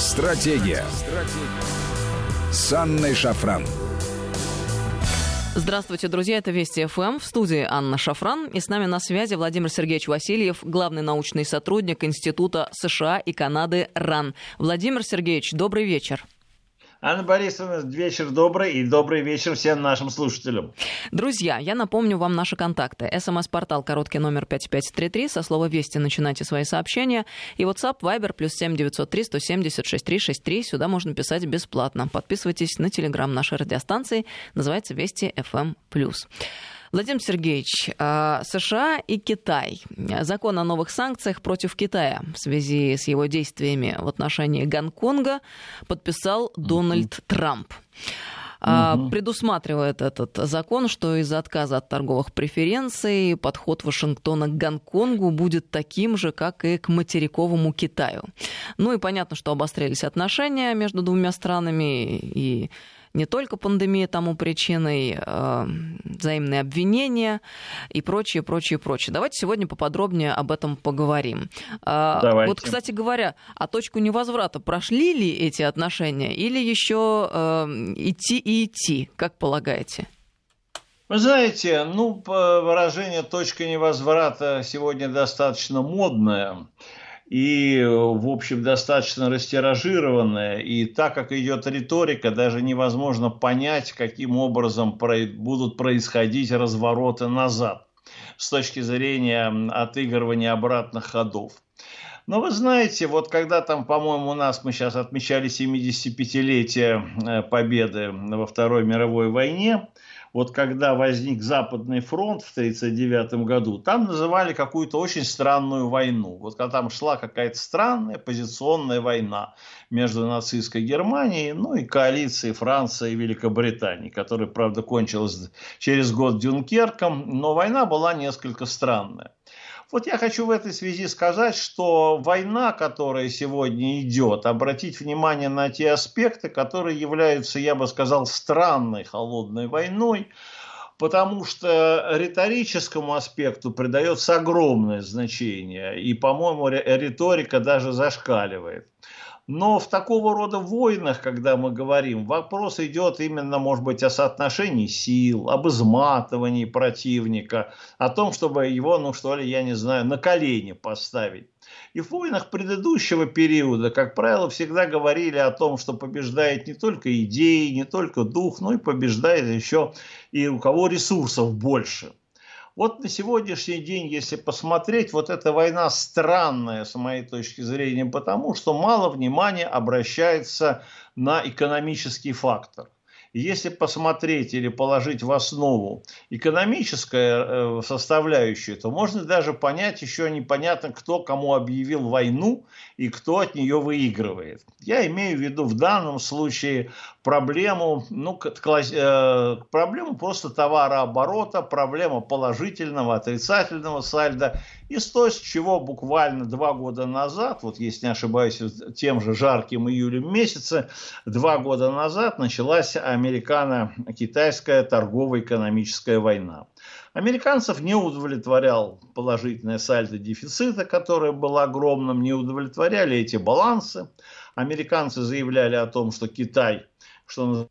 Стратегия. Стратегия. С Анной Шафран. Здравствуйте, друзья, это Вести ФМ. В студии Анна Шафран. И с нами на связи Владимир Сергеевич Васильев, главный научный сотрудник Института США и Канады РАН. Владимир Сергеевич, добрый вечер. Анна Борисовна, вечер добрый и добрый вечер всем нашим слушателям. Друзья, я напомню вам наши контакты. СМС-портал короткий номер 5533, со слова «Вести» начинайте свои сообщения. И WhatsApp, Viber, плюс 7903 170 6363. Сюда можно писать бесплатно. Подписывайтесь на телеграм нашей радиостанции. Называется «Вести FM+.» Владимир Сергеевич, а, США и Китай. Закон о новых санкциях против Китая в связи с его действиями в отношении Гонконга подписал Дональд Трамп. Угу. Предусматривает этот закон, что из-за отказа от торговых преференций подход Вашингтона к Гонконгу будет таким же, как и к материковому Китаю. Ну и понятно, что обострились отношения между двумя странами и не только пандемия тому причиной, э, взаимные обвинения и прочее, прочее, прочее. Давайте сегодня поподробнее об этом поговорим. Э, Давайте. Вот, кстати говоря, а точку невозврата прошли ли эти отношения или еще э, идти и идти, как полагаете? Вы знаете, ну, выражение «точка невозврата» сегодня достаточно модное и, в общем, достаточно растиражированная. И так как идет риторика, даже невозможно понять, каким образом будут происходить развороты назад с точки зрения отыгрывания обратных ходов. Но вы знаете, вот когда там, по-моему, у нас мы сейчас отмечали 75-летие э, победы во Второй мировой войне, вот когда возник Западный фронт в 1939 году, там называли какую-то очень странную войну. Вот когда там шла какая-то странная позиционная война между нацистской Германией, ну и коалицией Франции и Великобритании, которая, правда, кончилась через год Дюнкерком, но война была несколько странная. Вот я хочу в этой связи сказать, что война, которая сегодня идет, обратить внимание на те аспекты, которые являются, я бы сказал, странной холодной войной, потому что риторическому аспекту придается огромное значение, и, по-моему, риторика даже зашкаливает. Но в такого рода войнах, когда мы говорим, вопрос идет именно, может быть, о соотношении сил, об изматывании противника, о том, чтобы его, ну что ли, я не знаю, на колени поставить. И в войнах предыдущего периода, как правило, всегда говорили о том, что побеждает не только идеи, не только дух, но и побеждает еще и у кого ресурсов больше. Вот на сегодняшний день, если посмотреть, вот эта война странная с моей точки зрения, потому что мало внимания обращается на экономический фактор. Если посмотреть или положить в основу экономическую э, составляющую, то можно даже понять еще непонятно, кто кому объявил войну и кто от нее выигрывает. Я имею в виду в данном случае проблему, ну, э, проблему просто товарооборота, проблема положительного, отрицательного сальда и с то, с чего буквально два года назад, вот если не ошибаюсь, тем же жарким июлем месяце, два года назад началась американо-китайская торгово-экономическая война. Американцев не удовлетворял положительное сальдо дефицита, которое было огромным, не удовлетворяли эти балансы. Американцы заявляли о том, что Китай, что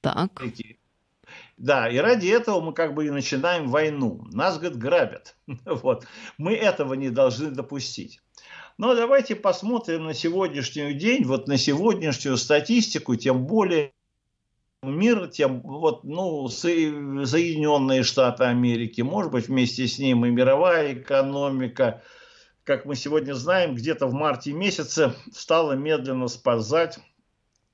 так. Да, и ради этого мы как бы и начинаем войну. Нас, говорит, грабят. Вот. Мы этого не должны допустить. Но давайте посмотрим на сегодняшний день, вот на сегодняшнюю статистику, тем более мир, тем вот, ну, Соединенные Штаты Америки, может быть, вместе с ним и мировая экономика, как мы сегодня знаем, где-то в марте месяце стала медленно сползать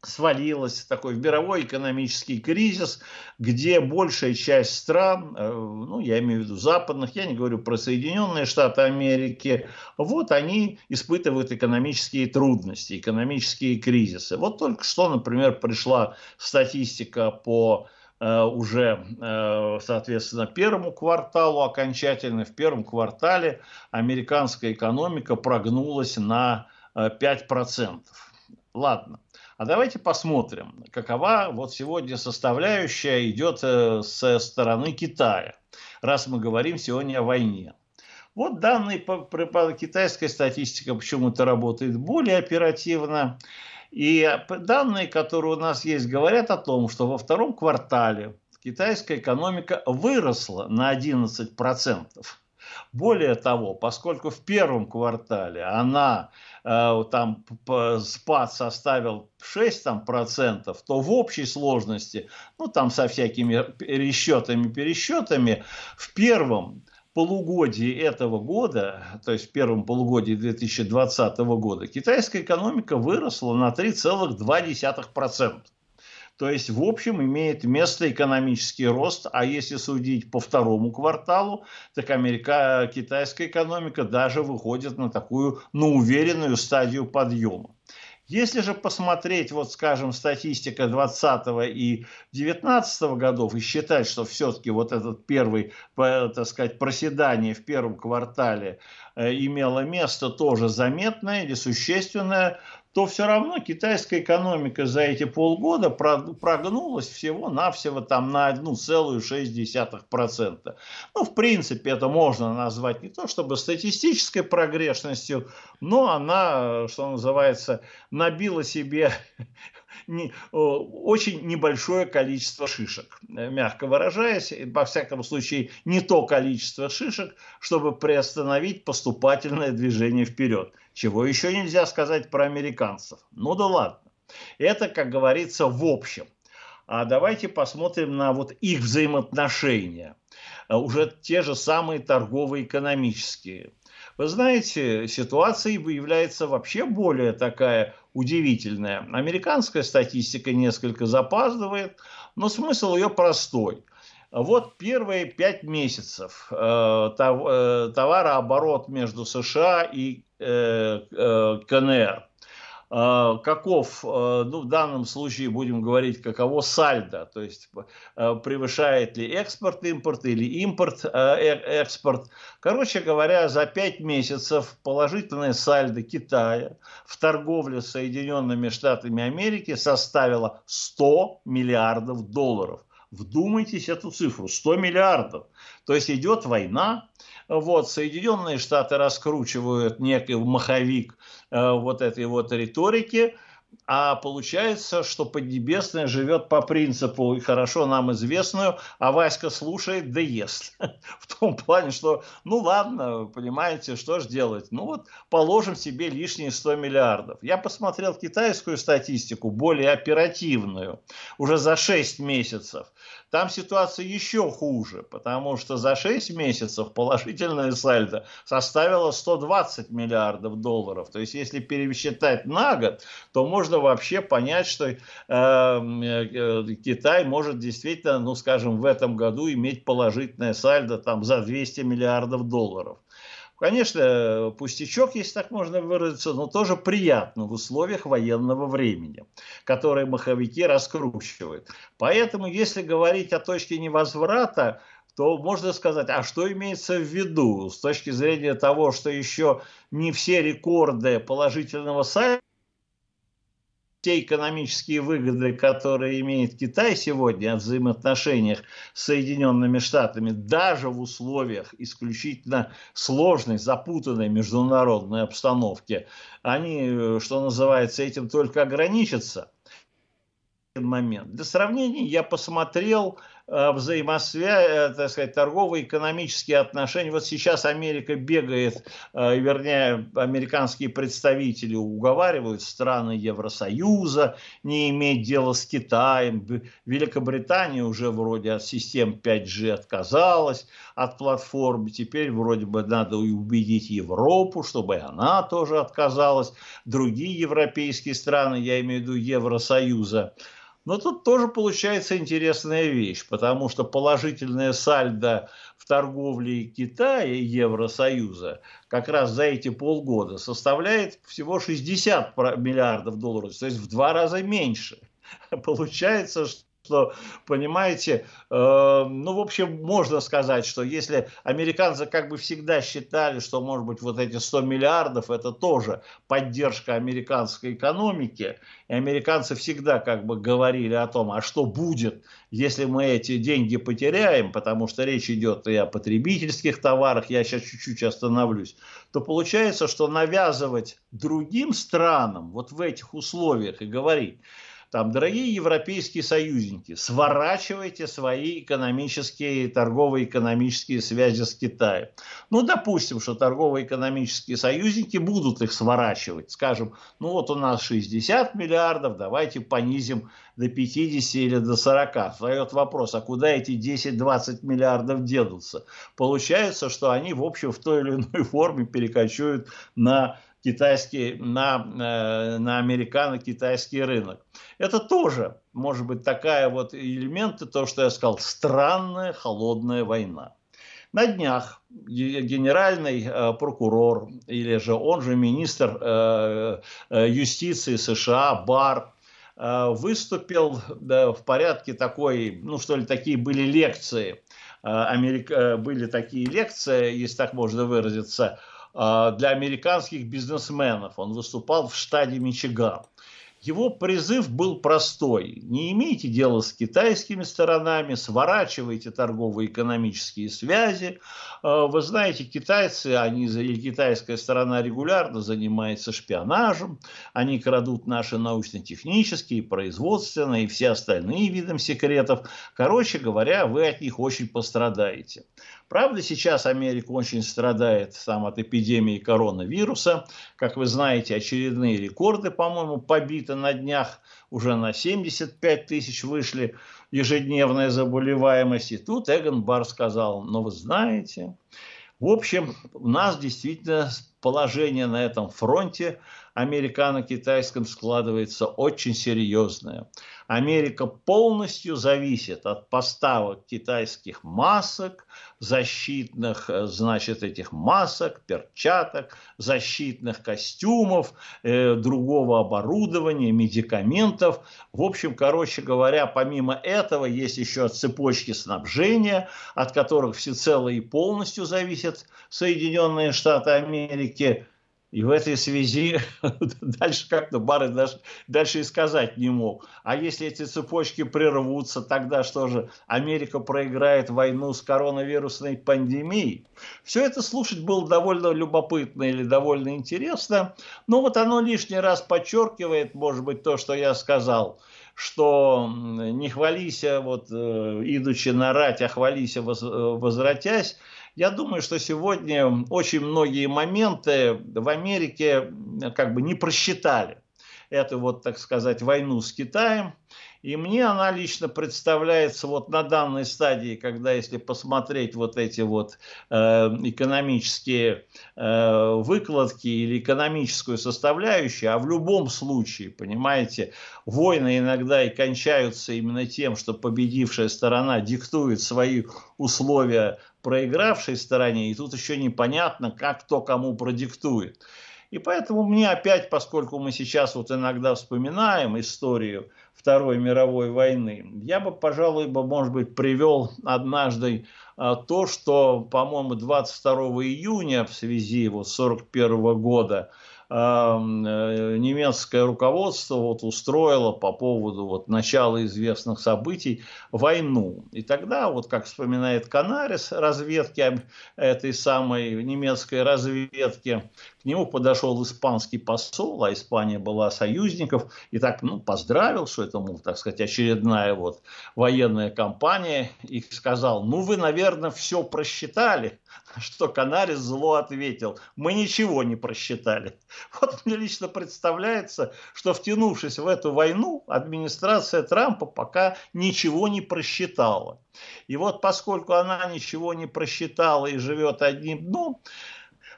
свалилась такой мировой экономический кризис, где большая часть стран, э, ну, я имею в виду западных, я не говорю про Соединенные Штаты Америки, вот они испытывают экономические трудности, экономические кризисы. Вот только что, например, пришла статистика по э, уже, э, соответственно, первому кварталу окончательно. В первом квартале американская экономика прогнулась на 5%. Ладно. А давайте посмотрим, какова вот сегодня составляющая идет э, со стороны Китая, раз мы говорим сегодня о войне. Вот данные по, по, по китайской статистике почему-то работает более оперативно. И данные, которые у нас есть, говорят о том, что во втором квартале китайская экономика выросла на 11%. Более того, поскольку в первом квартале она э, там спад составил 6 там, процентов, то в общей сложности, ну там со всякими пересчетами, пересчетами, в первом полугодии этого года, то есть в первом полугодии 2020 года, китайская экономика выросла на 3,2%. То есть, в общем, имеет место экономический рост, а если судить по второму кварталу, так Америка, китайская экономика даже выходит на такую, на уверенную стадию подъема. Если же посмотреть, вот скажем, статистика 20 и 19 годов и считать, что все-таки вот этот первый, так сказать, проседание в первом квартале э, имело место тоже заметное или существенное, то все равно китайская экономика за эти полгода прогнулась всего-навсего там на 1,6%. Ну, в принципе, это можно назвать не то чтобы статистической прогрешностью, но она, что называется, набила себе не, очень небольшое количество шишек. Мягко выражаясь, во всяком случае, не то количество шишек, чтобы приостановить поступательное движение вперед. Чего еще нельзя сказать про американцев. Ну да ладно. Это, как говорится, в общем. А давайте посмотрим на вот их взаимоотношения. Уже те же самые торгово-экономические. Вы знаете, ситуация выявляется вообще более такая удивительная. Американская статистика несколько запаздывает, но смысл ее простой. Вот первые пять месяцев э, э, товарооборот между США и э, КНР каков, ну, в данном случае будем говорить, каково сальдо, то есть превышает ли экспорт импорт или импорт экспорт. Короче говоря, за 5 месяцев положительное сальдо Китая в торговле с Соединенными Штатами Америки составило 100 миллиардов долларов. Вдумайтесь эту цифру, 100 миллиардов. То есть идет война, вот, Соединенные Штаты раскручивают некий маховик э, вот этой вот риторики, а получается, что Поднебесная живет по принципу, хорошо нам известную, а Васька слушает да ест. В том плане, что, ну ладно, понимаете, что же делать? Ну вот положим себе лишние 100 миллиардов. Я посмотрел китайскую статистику, более оперативную, уже за 6 месяцев. Там ситуация еще хуже, потому что за 6 месяцев положительное сальдо составило 120 миллиардов долларов. То есть, если пересчитать на год, то можно вообще понять, что э, э, Китай может действительно, ну, скажем, в этом году иметь положительное сальдо там, за 200 миллиардов долларов. Конечно, пустячок, если так можно выразиться, но тоже приятно в условиях военного времени, которое маховики раскручивают. Поэтому, если говорить о точке невозврата, то можно сказать, а что имеется в виду с точки зрения того, что еще не все рекорды положительного сайта те экономические выгоды, которые имеет Китай сегодня в взаимоотношениях с Соединенными Штатами, даже в условиях исключительно сложной, запутанной международной обстановки, они, что называется, этим только ограничатся. Момент. Для сравнения я посмотрел Э, взаимосвязь, э, так сказать, торгово-экономические отношения. Вот сейчас Америка бегает, э, вернее, американские представители уговаривают страны Евросоюза не иметь дела с Китаем. Великобритания уже вроде от систем 5G отказалась, от платформ. Теперь вроде бы надо убедить Европу, чтобы она тоже отказалась. Другие европейские страны, я имею в виду Евросоюза, но тут тоже получается интересная вещь, потому что положительное сальдо в торговле Китая и Евросоюза как раз за эти полгода составляет всего 60 миллиардов долларов, то есть в два раза меньше. Получается, что, понимаете, э, ну, в общем, можно сказать, что если американцы как бы всегда считали, что, может быть, вот эти 100 миллиардов это тоже поддержка американской экономики, и американцы всегда как бы говорили о том, а что будет, если мы эти деньги потеряем, потому что речь идет и о потребительских товарах, я сейчас чуть-чуть остановлюсь, то получается, что навязывать другим странам вот в этих условиях и говорить, там, дорогие европейские союзники, сворачивайте свои экономические, торговые экономические связи с Китаем. Ну, допустим, что торговые экономические союзники будут их сворачивать. Скажем, ну вот у нас 60 миллиардов, давайте понизим до 50 или до 40. Встает вопрос, а куда эти 10-20 миллиардов дедутся? Получается, что они, в общем, в той или иной форме перекочуют на китайский, на, э, на американо-китайский рынок. Это тоже может быть такая вот элементы, то, что я сказал, странная холодная война. На днях генеральный э, прокурор, или же он же министр э, юстиции США Бар, выступил в порядке такой, ну что ли, такие были лекции, были такие лекции, если так можно выразиться, для американских бизнесменов. Он выступал в штате Мичиган. Его призыв был простой. Не имейте дела с китайскими сторонами, сворачивайте торговые экономические связи. А, вы знаете, китайцы, они, или китайская сторона регулярно занимается шпионажем. Они крадут наши научно-технические, производственные и все остальные виды секретов. Короче говоря, вы от них очень пострадаете. Правда, сейчас Америка очень страдает сам от эпидемии коронавируса. Как вы знаете, очередные рекорды, по-моему, побиты на днях. Уже на 75 тысяч вышли ежедневная заболеваемость. И тут Эгон Бар сказал, ну вы знаете, в общем, у нас действительно положение на этом фронте американо-китайском складывается очень серьезное. Америка полностью зависит от поставок китайских масок, защитных, э, значит, этих масок, перчаток, защитных костюмов, э, другого оборудования, медикаментов. В общем, короче говоря, помимо этого есть еще цепочки снабжения, от которых всецело и полностью зависят Соединенные Штаты Америки. И в этой связи дальше как-то Бары дальше, дальше и сказать не мог. А если эти цепочки прервутся, тогда что же, Америка проиграет войну с коронавирусной пандемией? Все это слушать было довольно любопытно или довольно интересно. Но вот оно лишний раз подчеркивает, может быть, то, что я сказал – что не хвалися, вот, э, идучи на рать, а хвалися, возвратясь, я думаю, что сегодня очень многие моменты в Америке как бы не просчитали эту вот, так сказать, войну с Китаем. И мне она лично представляется вот на данной стадии, когда если посмотреть вот эти вот э, экономические э, выкладки или экономическую составляющую, а в любом случае, понимаете, войны иногда и кончаются именно тем, что победившая сторона диктует свои условия проигравшей стороне, и тут еще непонятно, как кто кому продиктует. И поэтому мне опять, поскольку мы сейчас вот иногда вспоминаем историю Второй мировой войны, я бы, пожалуй, бы, может быть, привел однажды а, то, что, по-моему, 22 июня в связи вот 41 года немецкое руководство вот устроило по поводу вот начала известных событий войну. И тогда, вот как вспоминает Канарис, разведки этой самой немецкой разведки, к нему подошел испанский посол, а Испания была союзников, и так, ну, поздравил, что это, мол, так сказать, очередная вот военная кампания, и сказал, ну, вы, наверное, все просчитали, что Канарис зло ответил, мы ничего не просчитали. Вот мне лично представляется, что втянувшись в эту войну, администрация Трампа пока ничего не просчитала. И вот поскольку она ничего не просчитала и живет одним дном,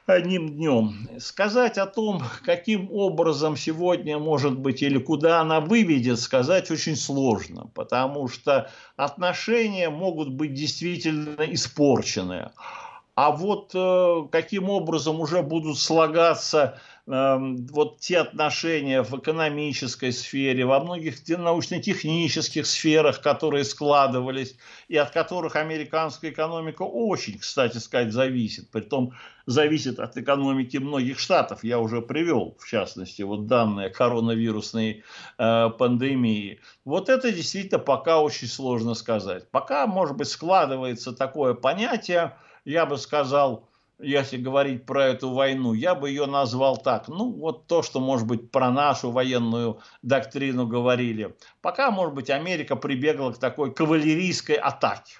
одним днем. Сказать о том, каким образом сегодня, может быть, или куда она выведет, сказать очень сложно, потому что отношения могут быть действительно испорчены. А вот э, каким образом уже будут слагаться вот те отношения в экономической сфере, во многих научно-технических сферах, которые складывались, и от которых американская экономика очень, кстати сказать, зависит. Притом зависит от экономики многих штатов. Я уже привел, в частности, вот данные коронавирусной э, пандемии. Вот это действительно пока очень сложно сказать. Пока, может быть, складывается такое понятие, я бы сказал, если говорить про эту войну, я бы ее назвал так. Ну, вот то, что, может быть, про нашу военную доктрину говорили. Пока, может быть, Америка прибегла к такой кавалерийской атаке.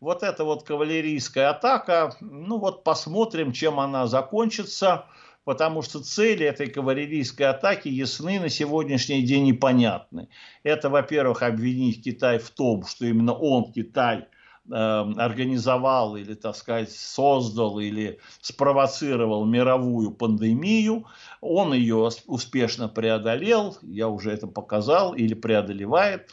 Вот эта вот кавалерийская атака, ну вот посмотрим, чем она закончится, потому что цели этой кавалерийской атаки ясны на сегодняшний день непонятны. Это, во-первых, обвинить Китай в том, что именно он, Китай, организовал или, так сказать, создал или спровоцировал мировую пандемию. Он ее успешно преодолел, я уже это показал, или преодолевает.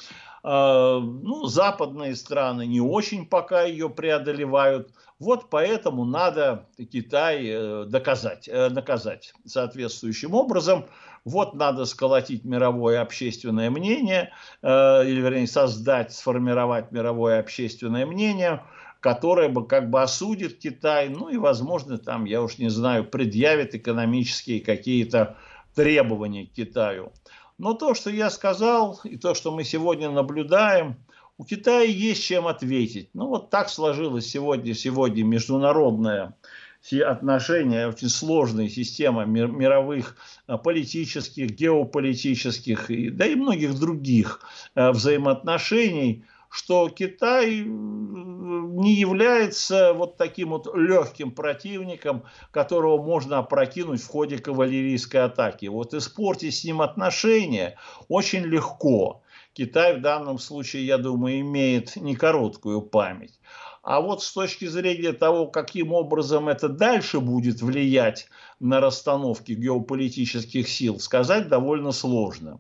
Э, ну, западные страны не очень пока ее преодолевают. Вот поэтому надо Китай э, доказать, э, наказать соответствующим образом. Вот надо сколотить мировое общественное мнение, или, вернее, создать, сформировать мировое общественное мнение, которое бы как бы осудит Китай, ну и, возможно, там, я уж не знаю, предъявит экономические какие-то требования к Китаю. Но то, что я сказал, и то, что мы сегодня наблюдаем, у Китая есть чем ответить. Ну вот так сложилось сегодня, сегодня международная отношения, очень сложная система мировых э, политических, геополитических, да и многих других э, взаимоотношений, что Китай не является вот таким вот легким противником, которого можно опрокинуть в ходе кавалерийской атаки. Вот испортить с ним отношения очень легко. Китай в данном случае, я думаю, имеет не короткую память. А вот с точки зрения того, каким образом это дальше будет влиять на расстановки геополитических сил, сказать довольно сложно.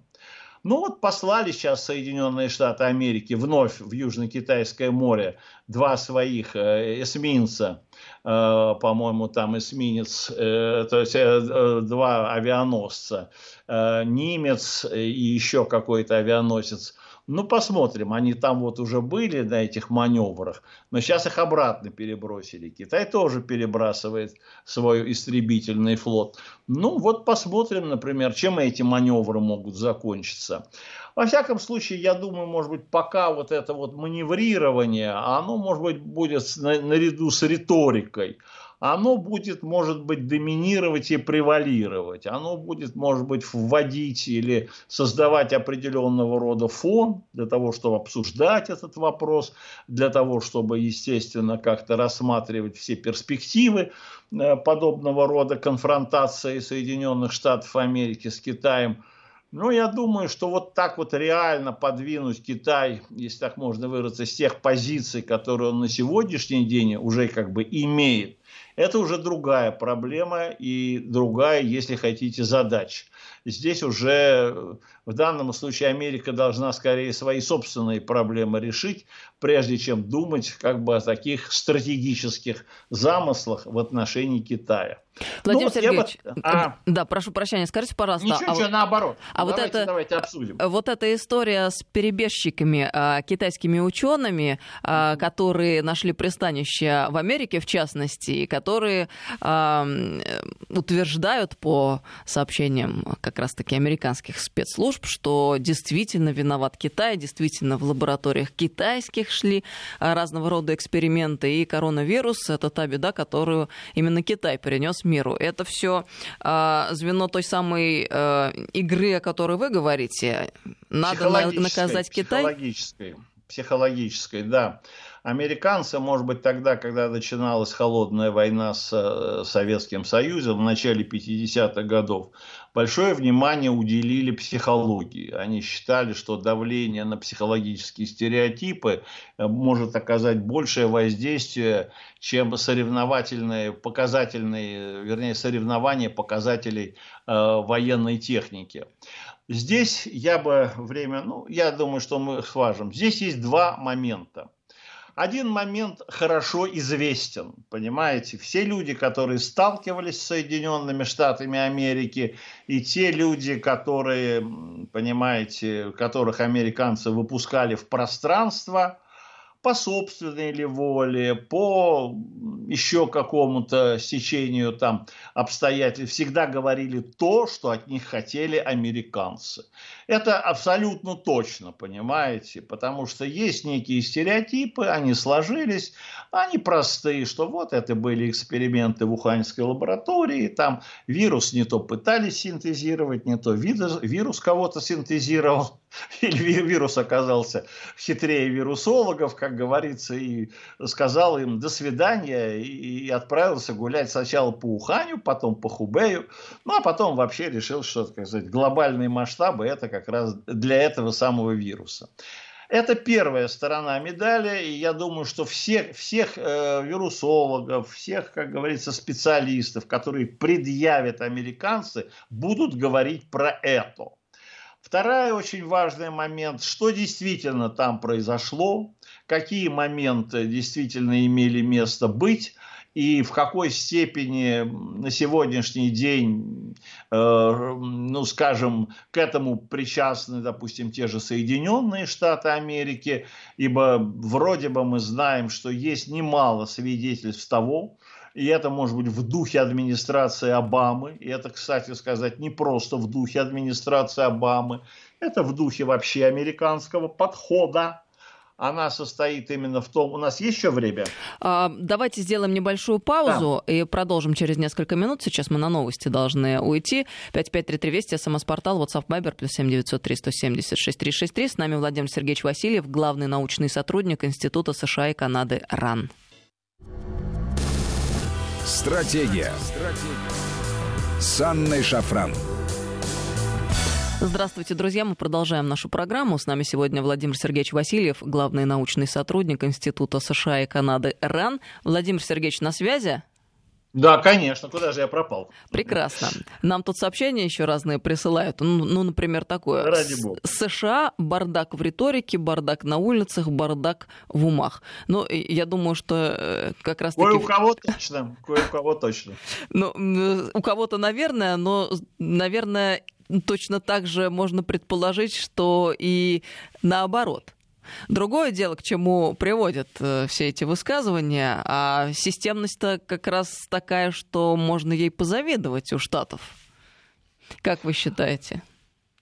Ну вот послали сейчас Соединенные Штаты Америки вновь в Южно-Китайское море два своих э, эсминца, по-моему, там эсминец, э, то есть два авианосца, немец и еще какой-то авианосец – ну, посмотрим. Они там вот уже были на этих маневрах, но сейчас их обратно перебросили. Китай тоже перебрасывает свой истребительный флот. Ну, вот посмотрим, например, чем эти маневры могут закончиться. Во всяком случае, я думаю, может быть, пока вот это вот маневрирование, оно, может быть, будет наряду с риторикой оно будет, может быть, доминировать и превалировать. Оно будет, может быть, вводить или создавать определенного рода фон для того, чтобы обсуждать этот вопрос, для того, чтобы, естественно, как-то рассматривать все перспективы э, подобного рода конфронтации Соединенных Штатов Америки с Китаем. Но я думаю, что вот так вот реально подвинуть Китай, если так можно выразиться, с тех позиций, которые он на сегодняшний день уже как бы имеет, это уже другая проблема и другая, если хотите, задача. Здесь уже в данном случае Америка должна скорее свои собственные проблемы решить, прежде чем думать как бы о таких стратегических замыслах в отношении Китая. Владимир ну, Сергеевич, бы... а... да, прошу прощения, скажите, пожалуйста. Ничего, а, ничего, наоборот. А давайте, вот это, давайте обсудим. Вот эта история с перебежчиками, китайскими учеными, которые нашли пристанище в Америке, в частности, и которые утверждают по сообщениям как раз-таки американских спецслужб, что действительно виноват Китай, действительно в лабораториях китайских шли а, разного рода эксперименты, и коронавирус — это та беда, которую именно Китай перенес миру. Это все э, звено той самой э, игры, о которой вы говорите. Надо наказать Китай. Психологической, психологической, да. Американцы, может быть, тогда, когда начиналась холодная война с э, Советским Союзом в начале 50-х годов, большое внимание уделили психологии. Они считали, что давление на психологические стереотипы э, может оказать большее воздействие, чем соревновательные, показательные, вернее, соревнования показателей э, военной техники. Здесь я бы время, ну, я думаю, что мы схважим. Здесь есть два момента. Один момент хорошо известен, понимаете? Все люди, которые сталкивались с Соединенными Штатами Америки, и те люди, которые, понимаете, которых американцы выпускали в пространство – по собственной ли воле, по еще какому-то стечению там обстоятельств, всегда говорили то, что от них хотели американцы. Это абсолютно точно, понимаете, потому что есть некие стереотипы, они сложились, они простые, что вот это были эксперименты в Уханьской лаборатории, там вирус не то пытались синтезировать, не то вирус кого-то синтезировал, или вирус оказался хитрее вирусологов, как говорится, и сказал им «до свидания» и отправился гулять сначала по Уханю, потом по Хубею, ну а потом вообще решил, что так сказать, глобальные масштабы это как раз для этого самого вируса. Это первая сторона медали, и я думаю, что всех, всех э, вирусологов, всех, как говорится, специалистов, которые предъявят американцы, будут говорить про это. Вторая очень важный момент, что действительно там произошло, какие моменты действительно имели место быть, и в какой степени на сегодняшний день, э, ну, скажем, к этому причастны, допустим, те же Соединенные Штаты Америки, ибо вроде бы мы знаем, что есть немало свидетельств того, и это может быть в духе администрации Обамы. И это, кстати сказать, не просто в духе администрации Обамы. Это в духе вообще американского подхода она состоит именно в том... У нас есть еще время? А, давайте сделаем небольшую паузу да. и продолжим через несколько минут. Сейчас мы на новости должны уйти. 5533 Вести, СМС-портал, WhatsApp, Viber, плюс 7903 176 363. С нами Владимир Сергеевич Васильев, главный научный сотрудник Института США и Канады РАН. Стратегия. Стратегия. С Анной Шафран. Здравствуйте, друзья. Мы продолжаем нашу программу. С нами сегодня Владимир Сергеевич Васильев, главный научный сотрудник Института США и Канады РАН. Владимир Сергеевич, на связи? Да, конечно, куда же я пропал? Прекрасно. Нам тут сообщения еще разные присылают. Ну, ну например, такое. Ради бога. США бардак в риторике, бардак на улицах, бардак в умах. Ну, я думаю, что э, как раз таки... Кое у кого точно, кое у кого точно. Ну, у кого-то, наверное, но, наверное, точно так же можно предположить, что и наоборот. Другое дело, к чему приводят э, все эти высказывания, а системность-то как раз такая, что можно ей позавидовать у Штатов. Как вы считаете?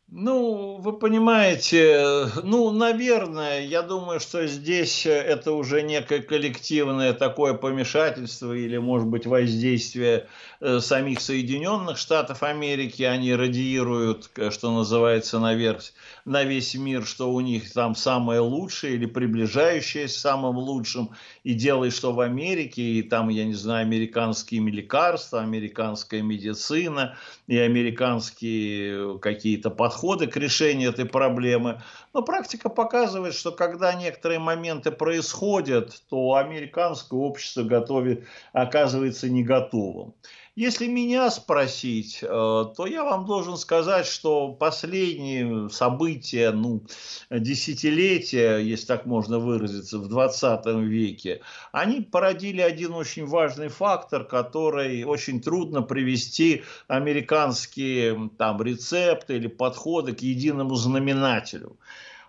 Ну, вы понимаете, ну, наверное, я думаю, что здесь это уже некое коллективное такое помешательство или, может быть, воздействие э, самих Соединенных Штатов Америки. Они радиируют, что называется, наверх, на весь мир, что у них там самое лучшее или приближающееся самым лучшим. И делай, что в Америке, и там, я не знаю, американские лекарства, американская медицина и американские какие-то подходы к решению этой проблемы. Но практика показывает, что когда некоторые моменты происходят, то американское общество готовит, оказывается не готовым. Если меня спросить, э, то я вам должен сказать, что последние события, ну, десятилетия, если так можно выразиться, в 20 веке, они породили один очень важный фактор, который очень трудно привести американские там рецепты или подходы к единому знаменателю.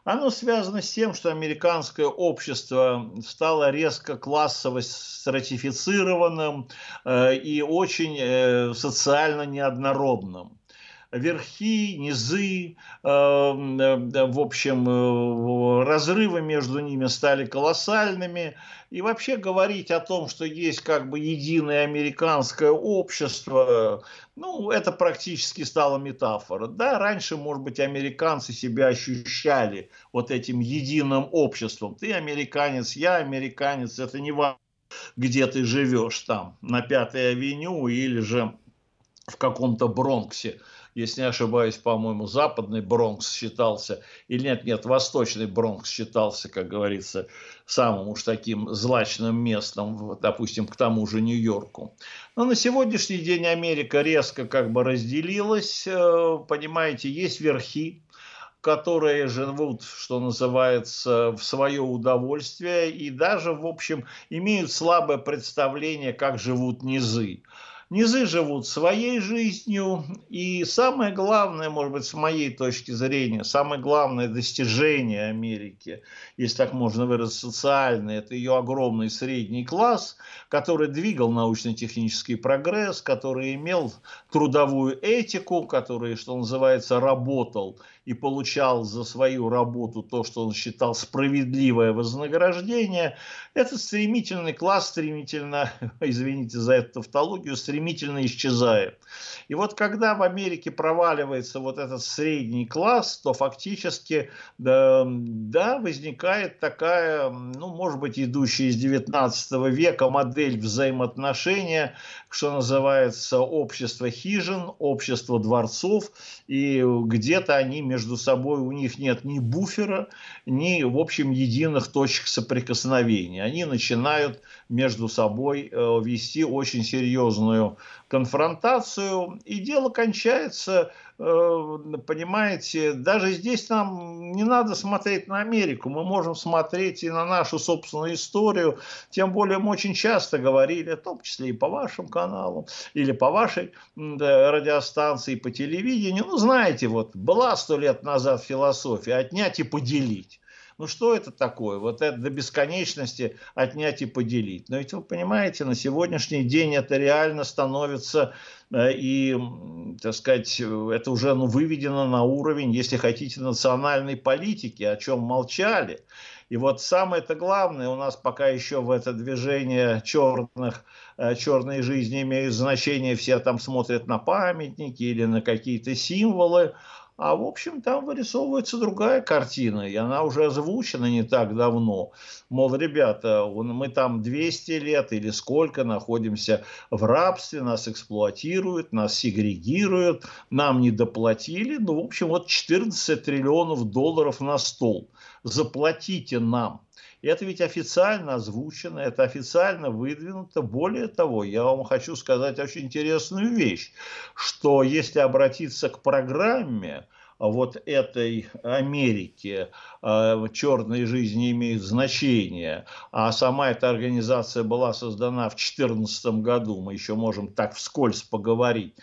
Оно связано с тем, что американское общество стало резко классово стратифицированным э, и очень э, социально неоднородным верхи, низы, э, э, в общем, э, разрывы между ними стали колоссальными. И вообще говорить о том, что есть как бы единое американское общество, ну, это практически стало метафора. Да, раньше, может быть, американцы себя ощущали вот этим единым обществом. Ты американец, я американец, это не важно, где ты живешь там, на Пятой авеню или же в каком-то Бронксе если не ошибаюсь, по-моему, западный Бронкс считался, или нет, нет, восточный Бронкс считался, как говорится, самым уж таким злачным местом, допустим, к тому же Нью-Йорку. Но на сегодняшний день Америка резко как бы разделилась, э, понимаете, есть верхи, которые живут, что называется, в свое удовольствие и даже, в общем, имеют слабое представление, как живут низы. Низы живут своей жизнью, и самое главное, может быть, с моей точки зрения, самое главное достижение Америки, если так можно выразить, социальное, это ее огромный средний класс, который двигал научно-технический прогресс, который имел трудовую этику, который, что называется, работал и получал за свою работу то, что он считал справедливое вознаграждение, этот стремительный класс стремительно, извините за эту тавтологию, стремительно исчезает. И вот когда в Америке проваливается вот этот средний класс, то фактически да, да, возникает такая, ну, может быть, идущая из 19 века модель взаимоотношения, что называется общество хижин, общество дворцов, и где-то они между между собой, у них нет ни буфера, ни, в общем, единых точек соприкосновения. Они начинают между собой э, вести очень серьезную конфронтацию, и дело кончается, э, понимаете, даже здесь нам не надо смотреть на Америку, мы можем смотреть и на нашу собственную историю, тем более мы очень часто говорили, в том числе и по вашим каналам, или по вашей радиостанции, по телевидению, ну, знаете, вот была сто лет назад философия «отнять и поделить». Ну что это такое? Вот это до бесконечности отнять и поделить. Но ведь вы понимаете, на сегодняшний день это реально становится э, и, так сказать, это уже ну, выведено на уровень, если хотите, национальной политики, о чем молчали. И вот самое-то главное у нас пока еще в это движение черных, э, черной жизни имеют значение, все там смотрят на памятники или на какие-то символы, а в общем там вырисовывается другая картина, и она уже озвучена не так давно. Мол, ребята, мы там 200 лет или сколько находимся в рабстве, нас эксплуатируют, нас сегрегируют, нам не доплатили. Ну, в общем, вот 14 триллионов долларов на стол. Заплатите нам. Это ведь официально озвучено, это официально выдвинуто. Более того, я вам хочу сказать очень интересную вещь, что если обратиться к программе, вот этой Америки э, черной жизни имеет значение, а сама эта организация была создана в 2014 году, мы еще можем так вскользь поговорить,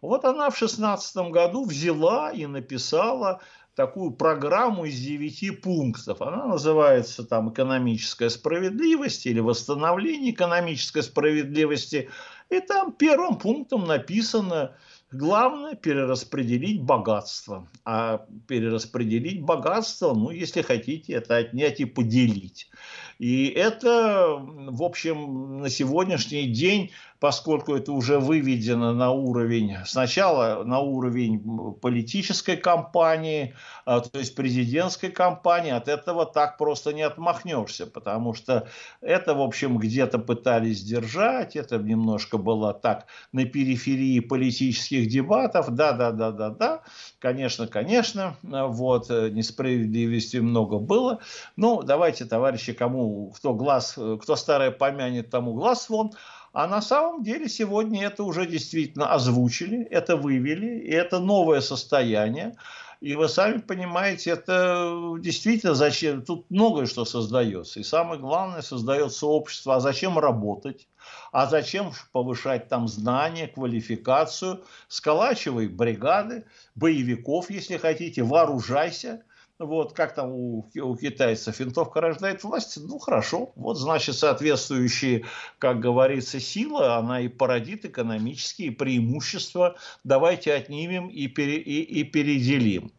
вот она в 2016 году взяла и написала такую программу из девяти пунктов. Она называется там «Экономическая справедливость» или «Восстановление экономической справедливости». И там первым пунктом написано Главное перераспределить богатство. А перераспределить богатство, ну, если хотите, это отнять и поделить. И это, в общем, на сегодняшний день поскольку это уже выведено на уровень, сначала на уровень политической кампании, а, то есть президентской кампании, от этого так просто не отмахнешься, потому что это, в общем, где-то пытались держать, это немножко было так на периферии политических дебатов, да-да-да-да-да, конечно, конечно, вот, несправедливости много было, ну, давайте, товарищи, кому, кто глаз, кто старое помянет, тому глаз вон, а на самом деле сегодня это уже действительно озвучили, это вывели, и это новое состояние. И вы сами понимаете, это действительно зачем, тут многое что создается. И самое главное, создается общество. А зачем работать? А зачем повышать там знания, квалификацию? Сколачивай бригады, боевиков, если хотите, вооружайся. Вот, как там у, у китайцев, винтовка рождает власть, ну хорошо, вот значит соответствующие, как говорится, сила, она и породит экономические преимущества, давайте отнимем и, пере, и, и переделим.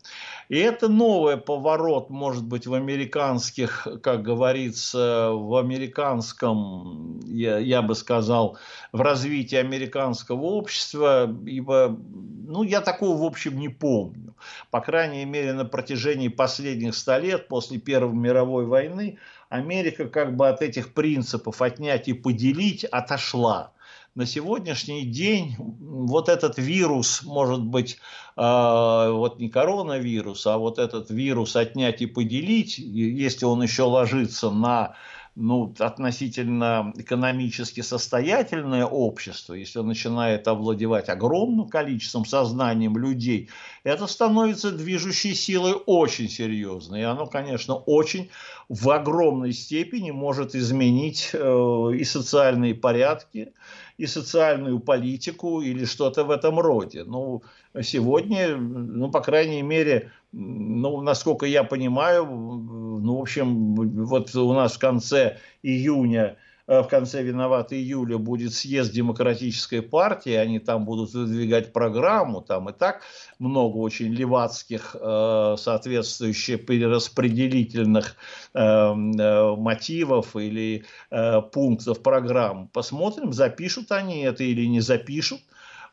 И это новый поворот, может быть, в американских, как говорится, в американском, я, я бы сказал, в развитии американского общества, ибо, ну, я такого, в общем, не помню. По крайней мере, на протяжении последних ста лет, после Первой мировой войны, Америка как бы от этих принципов отнять и поделить отошла на сегодняшний день вот этот вирус, может быть, э, вот не коронавирус, а вот этот вирус отнять и поделить, если он еще ложится на ну, относительно экономически состоятельное общество, если он начинает овладевать огромным количеством сознанием людей, это становится движущей силой очень серьезной. И оно, конечно, очень в огромной степени может изменить э, и социальные порядки, и социальную политику или что-то в этом роде. Ну, сегодня, ну, по крайней мере, ну, насколько я понимаю, ну, в общем, вот у нас в конце июня в конце виноваты июля будет съезд демократической партии, они там будут выдвигать программу, там и так много очень левацких э, соответствующих перераспределительных э, мотивов или пунктов программ. Посмотрим, запишут они это или не запишут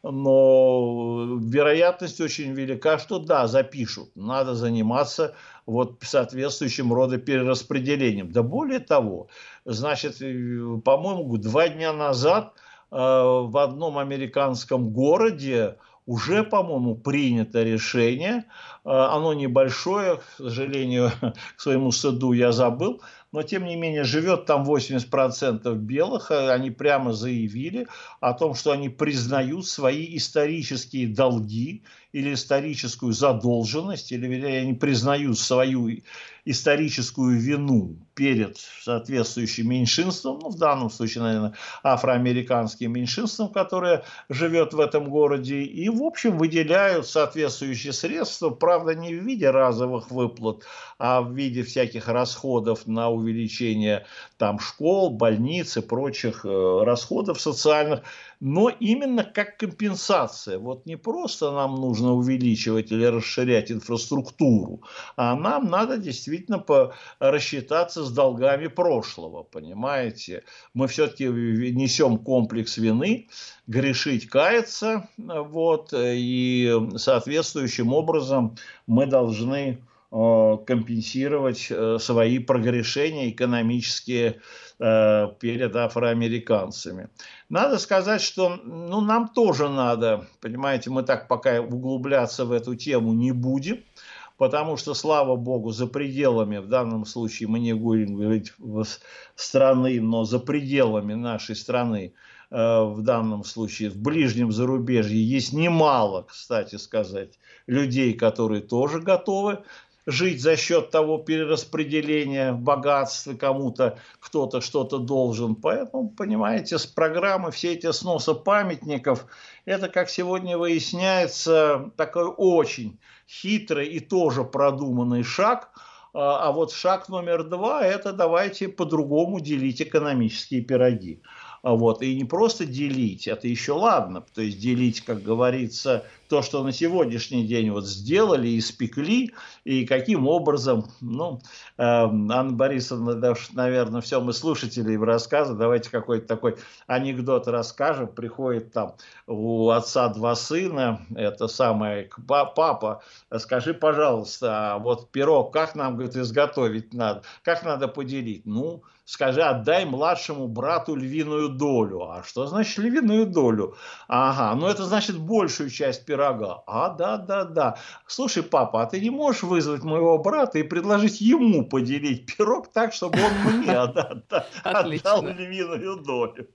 но вероятность очень велика, что да, запишут. Надо заниматься вот соответствующим рода перераспределением. Да более того, значит, э, по-моему, два дня назад э, в одном американском городе уже, по-моему, принято решение, э, оно небольшое, к сожалению, к своему стыду я забыл, но тем не менее живет там 80% белых, они прямо заявили о том, что они признают свои исторические долги или историческую задолженность, или вернее, они признают свою историческую вину перед соответствующим меньшинством, ну, в данном случае, наверное, афроамериканским меньшинством, которое живет в этом городе, и, в общем, выделяют соответствующие средства, правда, не в виде разовых выплат, а в виде всяких расходов на увеличение там школ, больниц и прочих э, расходов социальных, но именно как компенсация. Вот не просто нам нужно увеличивать или расширять инфраструктуру, а нам надо действительно рассчитаться с долгами прошлого, понимаете? Мы все-таки несем комплекс вины, грешить, каяться, вот, и соответствующим образом мы должны компенсировать э, свои прогрешения экономические э, перед афроамериканцами. Надо сказать, что ну, нам тоже надо, понимаете, мы так пока углубляться в эту тему не будем, потому что, слава богу, за пределами, в данном случае мы не будем говорить страны, но за пределами нашей страны, в данном случае в ближнем зарубежье есть немало, кстати сказать, людей, которые тоже готовы жить за счет того перераспределения богатства, кому-то кто-то что-то должен. Поэтому, понимаете, с программы все эти сносы памятников, это, как сегодня выясняется, такой очень хитрый и тоже продуманный шаг. А, а вот шаг номер два – это давайте по-другому делить экономические пироги. А вот, и не просто делить, это еще ладно, то есть делить, как говорится, то, что на сегодняшний день вот сделали, испекли, и каким образом, ну, э, Анна Борисовна, да, наверное, все мы слушатели в рассказы, давайте какой-то такой анекдот расскажем, приходит там у отца два сына, это самое, папа, скажи, пожалуйста, а вот пирог, как нам, говорит, изготовить надо, как надо поделить? Ну, скажи, отдай младшему брату львиную долю. А что значит львиную долю? Ага, ну это значит большую часть пирога. А, да, да, да. Слушай, папа, а ты не можешь вызвать моего брата и предложить ему поделить пирог так, чтобы он мне отдал львиную долю?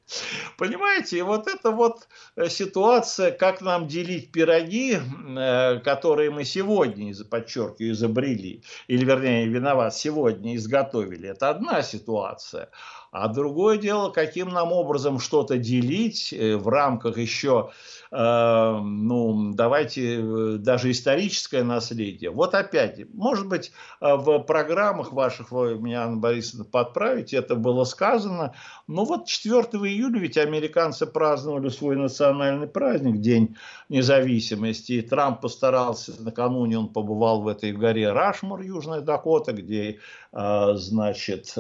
Понимаете, вот это вот э, ситуация, как нам делить пироги, э, которые мы сегодня, подчеркиваю, изобрели, или вернее, виноват, сегодня изготовили. Это одна ситуация. А другое дело, каким нам образом что-то делить э, в рамках еще Э, ну, давайте э, даже историческое наследие. Вот опять, может быть, э, в программах ваших, вы меня, Анна Борисовна, подправите, это было сказано, но вот 4 июля ведь американцы праздновали свой национальный праздник, День независимости, и Трамп постарался, накануне он побывал в этой горе Рашмур, Южная Дакота, где, значит,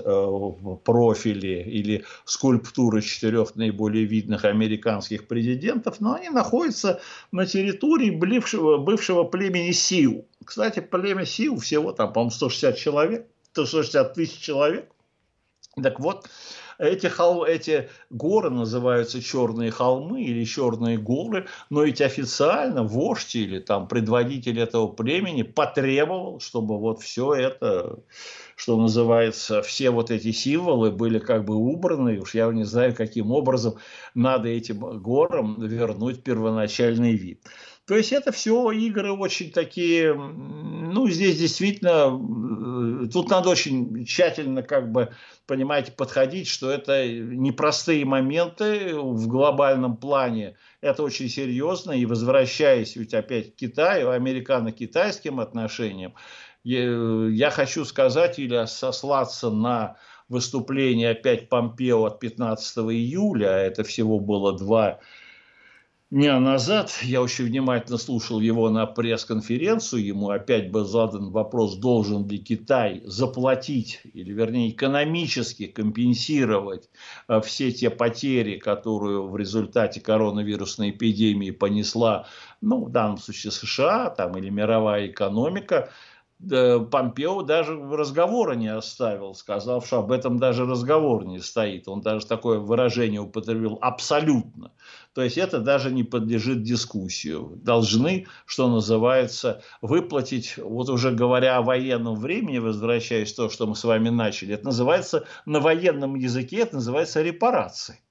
профили или скульптуры четырех наиболее видных американских президентов, но они находится на территории бывшего, бывшего племени Сиу. Кстати, племя Сиу всего там, по-моему, 160 человек, 160 тысяч человек. Так вот, Эти, хол... эти горы называются черные холмы или черные горы, но ведь официально вождь или там предводитель этого племени потребовал, чтобы вот все это что называется, все вот эти символы были как бы убраны, уж я не знаю, каким образом надо этим горам вернуть первоначальный вид. То есть это все игры очень такие, ну, здесь действительно, э, тут надо очень тщательно, как бы, понимаете, подходить, что это непростые моменты в глобальном плане, это очень серьезно, и возвращаясь ведь опять к Китаю, американо-китайским отношениям, я хочу сказать или сослаться на выступление опять Помпео от 15 июля, а это всего было два дня назад, я очень внимательно слушал его на пресс-конференцию, ему опять был задан вопрос, должен ли Китай заплатить, или вернее экономически компенсировать э, все те потери, которые в результате коронавирусной эпидемии понесла, ну, в данном случае США там, или мировая экономика – Помпео даже разговора не оставил, сказав, что об этом даже разговор не стоит. Он даже такое выражение употребил абсолютно. То есть это даже не подлежит дискуссию. Должны, что называется, выплатить, вот уже говоря о военном времени, возвращаясь к тому, что мы с вами начали, это называется на военном языке, это называется репарации.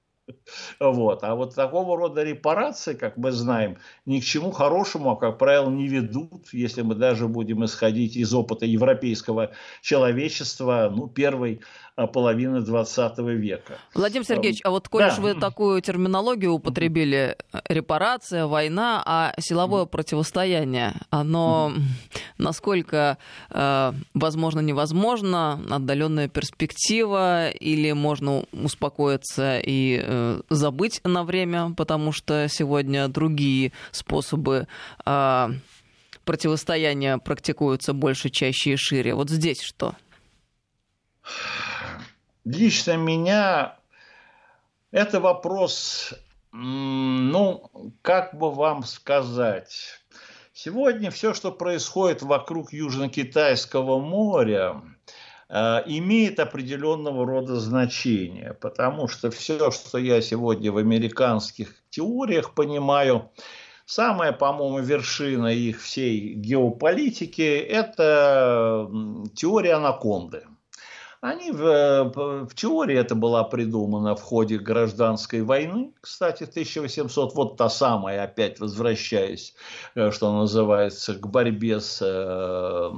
Вот. А вот такого рода репарации, как мы знаем, ни к чему хорошему, а, как правило, не ведут, если мы даже будем исходить из опыта европейского человечества, ну, первой а, половины 20 века. Владимир Сергеевич, а вот, коль да. вы такую терминологию употребили, репарация, война, а силовое противостояние, оно насколько э, возможно, невозможно, отдаленная перспектива, или можно успокоиться и э, забыть на время, потому что сегодня другие способы э, противостояния практикуются больше, чаще и шире. Вот здесь что? Лично меня это вопрос, ну, как бы вам сказать, сегодня все, что происходит вокруг Южно-Китайского моря, э, имеет определенного рода значение, потому что все, что я сегодня в американских теориях понимаю, самая, по-моему, вершина их всей геополитики – это теория анаконды. Они в, в теории это была придумана в ходе гражданской войны, кстати, 1800, вот та самая, опять возвращаясь, э, что называется, к борьбе с, э,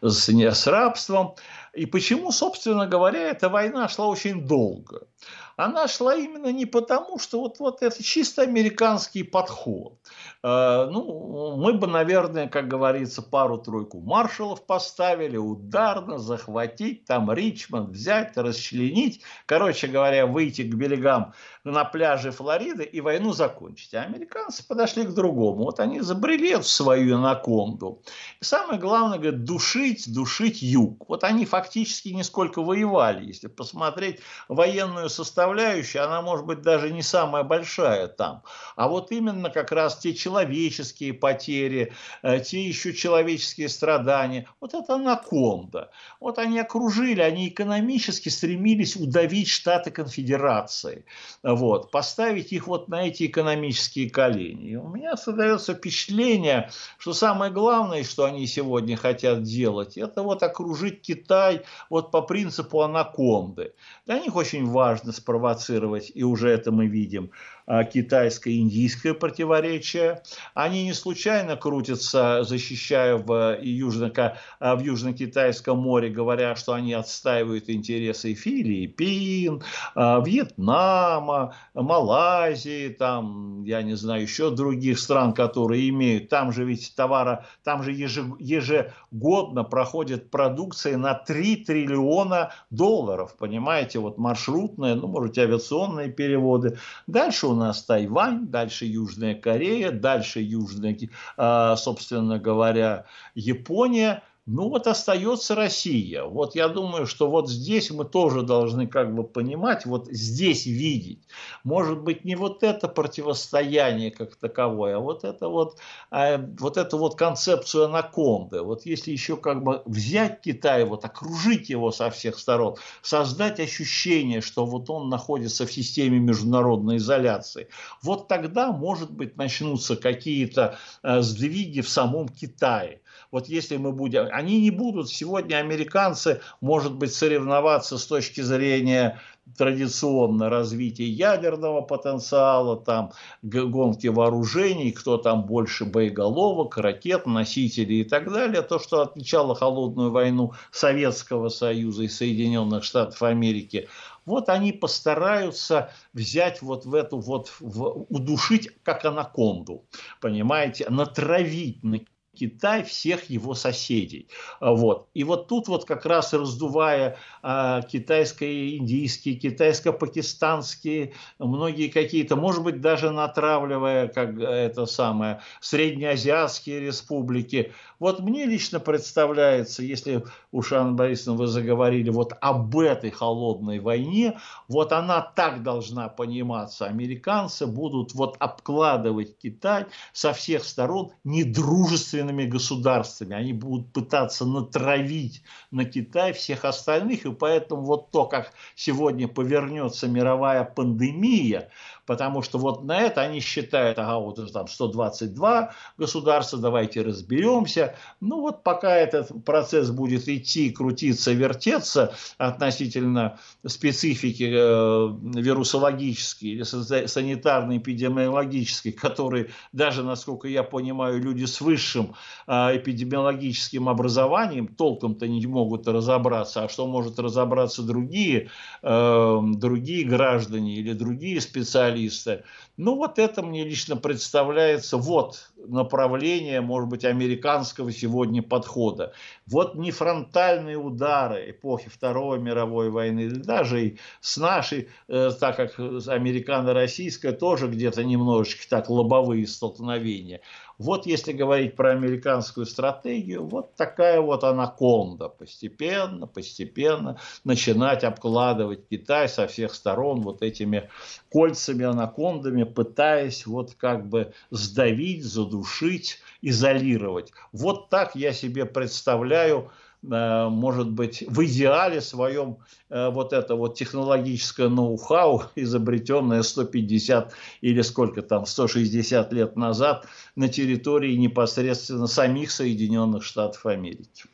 с, с рабством. И почему, собственно говоря, эта война шла очень долго? Она шла именно не потому, что вот, вот это чисто американский подход. Э, ну, мы бы, наверное, как говорится, пару-тройку маршалов поставили, ударно захватить, там Ричмонд взять, расчленить, короче говоря, выйти к берегам на пляже Флориды и войну закончить. А американцы подошли к другому. Вот они забрели в свою анаконду. И самое главное, говорят, душить, душить юг. Вот они фактически нисколько воевали. Если посмотреть военную составляющую, она может быть даже не самая большая там. А вот именно как раз те человеческие потери, э, те еще человеческие страдания. Вот это анаконда. Вот они окружили, они экономически стремились удавить Штаты Конфедерации вот, поставить их вот на эти экономические колени. И у меня создается впечатление, что самое главное, что они сегодня хотят делать, это вот окружить Китай вот по принципу анаконды. Для них очень важно спровоцировать, и уже это мы видим, китайско-индийское противоречие. Они не случайно крутятся, защищая в, южно, а, в Южно-Китайском море, говоря, что они отстаивают интересы Филиппин, а, Вьетнама, Малайзии, там, я не знаю, еще других стран, которые имеют. Там же ведь товара, там же ежегодно проходит продукция на 3 триллиона долларов, понимаете, вот маршрутные, ну, может, авиационные переводы. Дальше у у нас Тайвань, дальше Южная Корея, дальше Южная, а, собственно говоря, Япония. Ну вот остается Россия. Вот я думаю, что вот здесь мы тоже должны как бы понимать, вот здесь видеть. Может быть не вот это противостояние как таковое, а вот это вот, а, вот эту вот концепцию анаконды. Вот если еще как бы взять Китай, вот окружить его со всех сторон, создать ощущение, что вот он находится в системе международной изоляции, вот тогда, может быть, начнутся какие-то э, сдвиги в самом Китае. Вот если мы будем... Они не будут сегодня, американцы, может быть, соревноваться с точки зрения традиционно развития ядерного потенциала, там гонки вооружений, кто там больше боеголовок, ракет, носителей и так далее. То, что отличало холодную войну Советского Союза и Соединенных Штатов Америки. Вот они постараются взять вот в эту вот, в, удушить как анаконду, понимаете, натравить на Китай всех его соседей. А, вот. И вот тут вот как раз раздувая а, китайско-индийские, китайско-пакистанские, многие какие-то, может быть, даже натравливая, как это самое, среднеазиатские республики. Вот мне лично представляется, если уж, Анна Борисовна, вы заговорили вот об этой холодной войне, вот она так должна пониматься. Американцы будут вот обкладывать Китай со всех сторон недружественными дружественными государствами. Они будут пытаться натравить на Китай всех остальных. И поэтому вот то, как сегодня повернется мировая пандемия, потому что вот на это они считают, ага, вот там 122 государства, давайте разберемся. Ну вот пока этот процесс будет идти, крутиться, вертеться относительно специфики э, вирусологической или санитарно эпидемиологической, которые даже, насколько я понимаю, люди с высшим э, эпидемиологическим образованием толком-то не могут разобраться, а что может разобраться другие, э, другие граждане или другие специалисты, специалисты. Ну, вот это мне лично представляется, вот направление, может быть, американского сегодня подхода. Вот не фронтальные удары эпохи Второй мировой войны, даже и с нашей, э, так как американо-российская, тоже где-то немножечко так лобовые столкновения. Вот если говорить про американскую стратегию, вот такая вот анаконда. Постепенно, постепенно начинать обкладывать Китай со всех сторон вот этими кольцами, анакондами, пытаясь вот как бы сдавить, задушить, изолировать. Вот так я себе представляю может быть, в идеале своем э, вот это вот технологическое ноу-хау, изобретенное 150 или сколько там, 160 лет назад на территории непосредственно самих Соединенных Штатов Америки.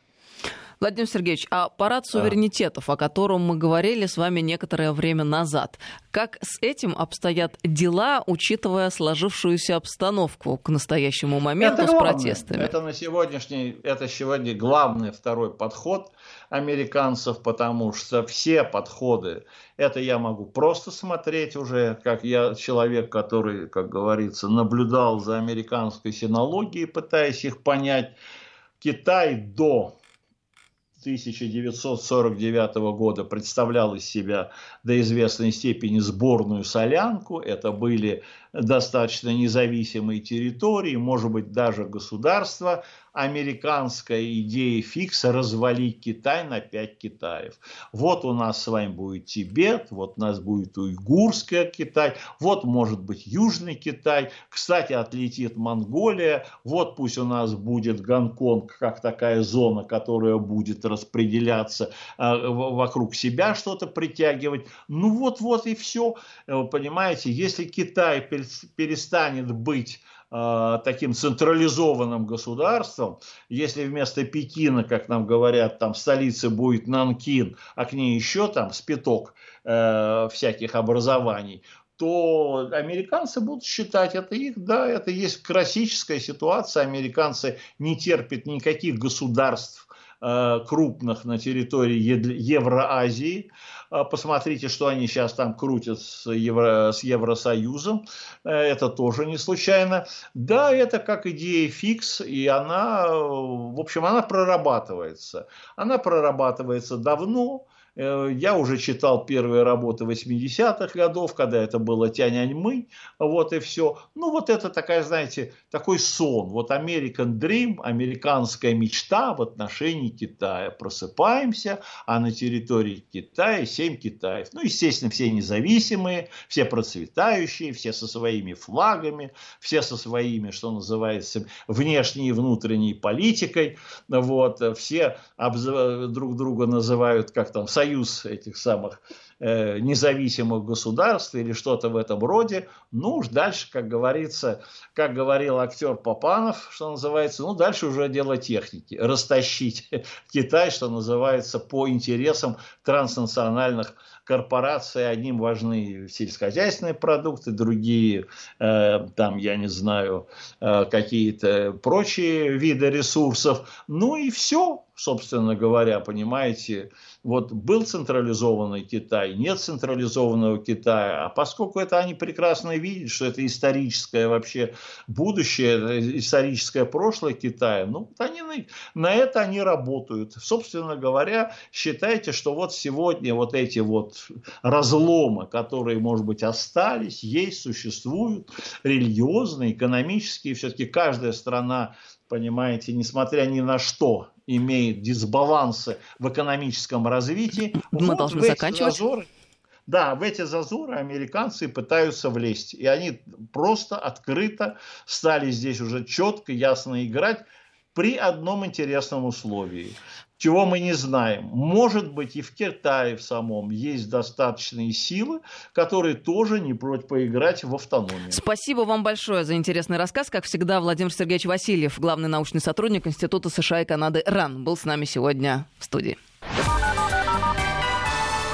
Владимир Сергеевич, а парад суверенитетов, о котором мы говорили с вами некоторое время назад, как с этим обстоят дела, учитывая сложившуюся обстановку к настоящему моменту это с протестами? Это на сегодняшний, это сегодня главный второй подход американцев, потому что все подходы, это я могу просто смотреть уже, как я человек, который, как говорится, наблюдал за американской синологией, пытаясь их понять. Китай до 1949 года представлял из себя до известной степени сборную солянку. Это были достаточно независимые территории, может быть даже государства, американская идея фикса развалить Китай на пять Китаев. Вот у нас с вами будет Тибет, вот у нас будет уйгурская Китай, вот может быть Южный Китай, кстати, отлетит Монголия, вот пусть у нас будет Гонконг как такая зона, которая будет распределяться э, вокруг себя, что-то притягивать. Ну вот-вот и все. Э, понимаете, если Китай перестанет быть э, таким централизованным государством, если вместо Пекина, как нам говорят, там в столице будет Нанкин, а к ней еще там спиток э, всяких образований, то американцы будут считать это их, да, это есть классическая ситуация, американцы не терпят никаких государств э, крупных на территории Евроазии, а, посмотрите, что они сейчас там крутят с, Евро, с Евросоюзом. Э, это тоже не случайно. Да, это как идея фикс, и она, в общем, она прорабатывается. Она прорабатывается давно. Э, я уже читал первые работы 80-х годов, когда это было тянь-аньмы, вот и все. Ну, вот это такая, знаете, такой сон. Вот American Dream, американская мечта в отношении Китая. Просыпаемся, а на территории Китая 7 Китаев. Ну, естественно, все независимые, все процветающие, все со своими флагами, все со своими, что называется, внешней и внутренней политикой. Вот, все друг друга называют, как там, союз этих самых э, независимых государств или что-то в этом роде. Ну уж дальше, как говорится, как говорил актер Попанов, что называется, ну дальше уже дело техники. Растащить Китай, что называется, по интересам транснациональных корпораций. Одним важны сельскохозяйственные продукты, другие, э, там, я не знаю, э, какие-то прочие виды ресурсов. Ну и все, собственно говоря, понимаете, вот был централизованный Китай, нет централизованного Китая, а поскольку это они прекрасно видят, что это историческое вообще будущее, историческое прошлое Китая, ну, они на, на это они работают. Собственно говоря, считайте, что вот сегодня вот эти вот разломы, которые, может быть, остались, есть, существуют, религиозные, экономические, все-таки каждая страна понимаете, несмотря ни на что, имеет дисбалансы в экономическом развитии. Мы вот должны заканчивать. Зазоры, да, в эти зазоры американцы пытаются влезть. И они просто открыто стали здесь уже четко, ясно играть при одном интересном условии чего мы не знаем. Может быть, и в Китае в самом есть достаточные силы, которые тоже не против поиграть в автономию. Спасибо вам большое за интересный рассказ. Как всегда, Владимир Сергеевич Васильев, главный научный сотрудник Института США и Канады РАН, был с нами сегодня в студии.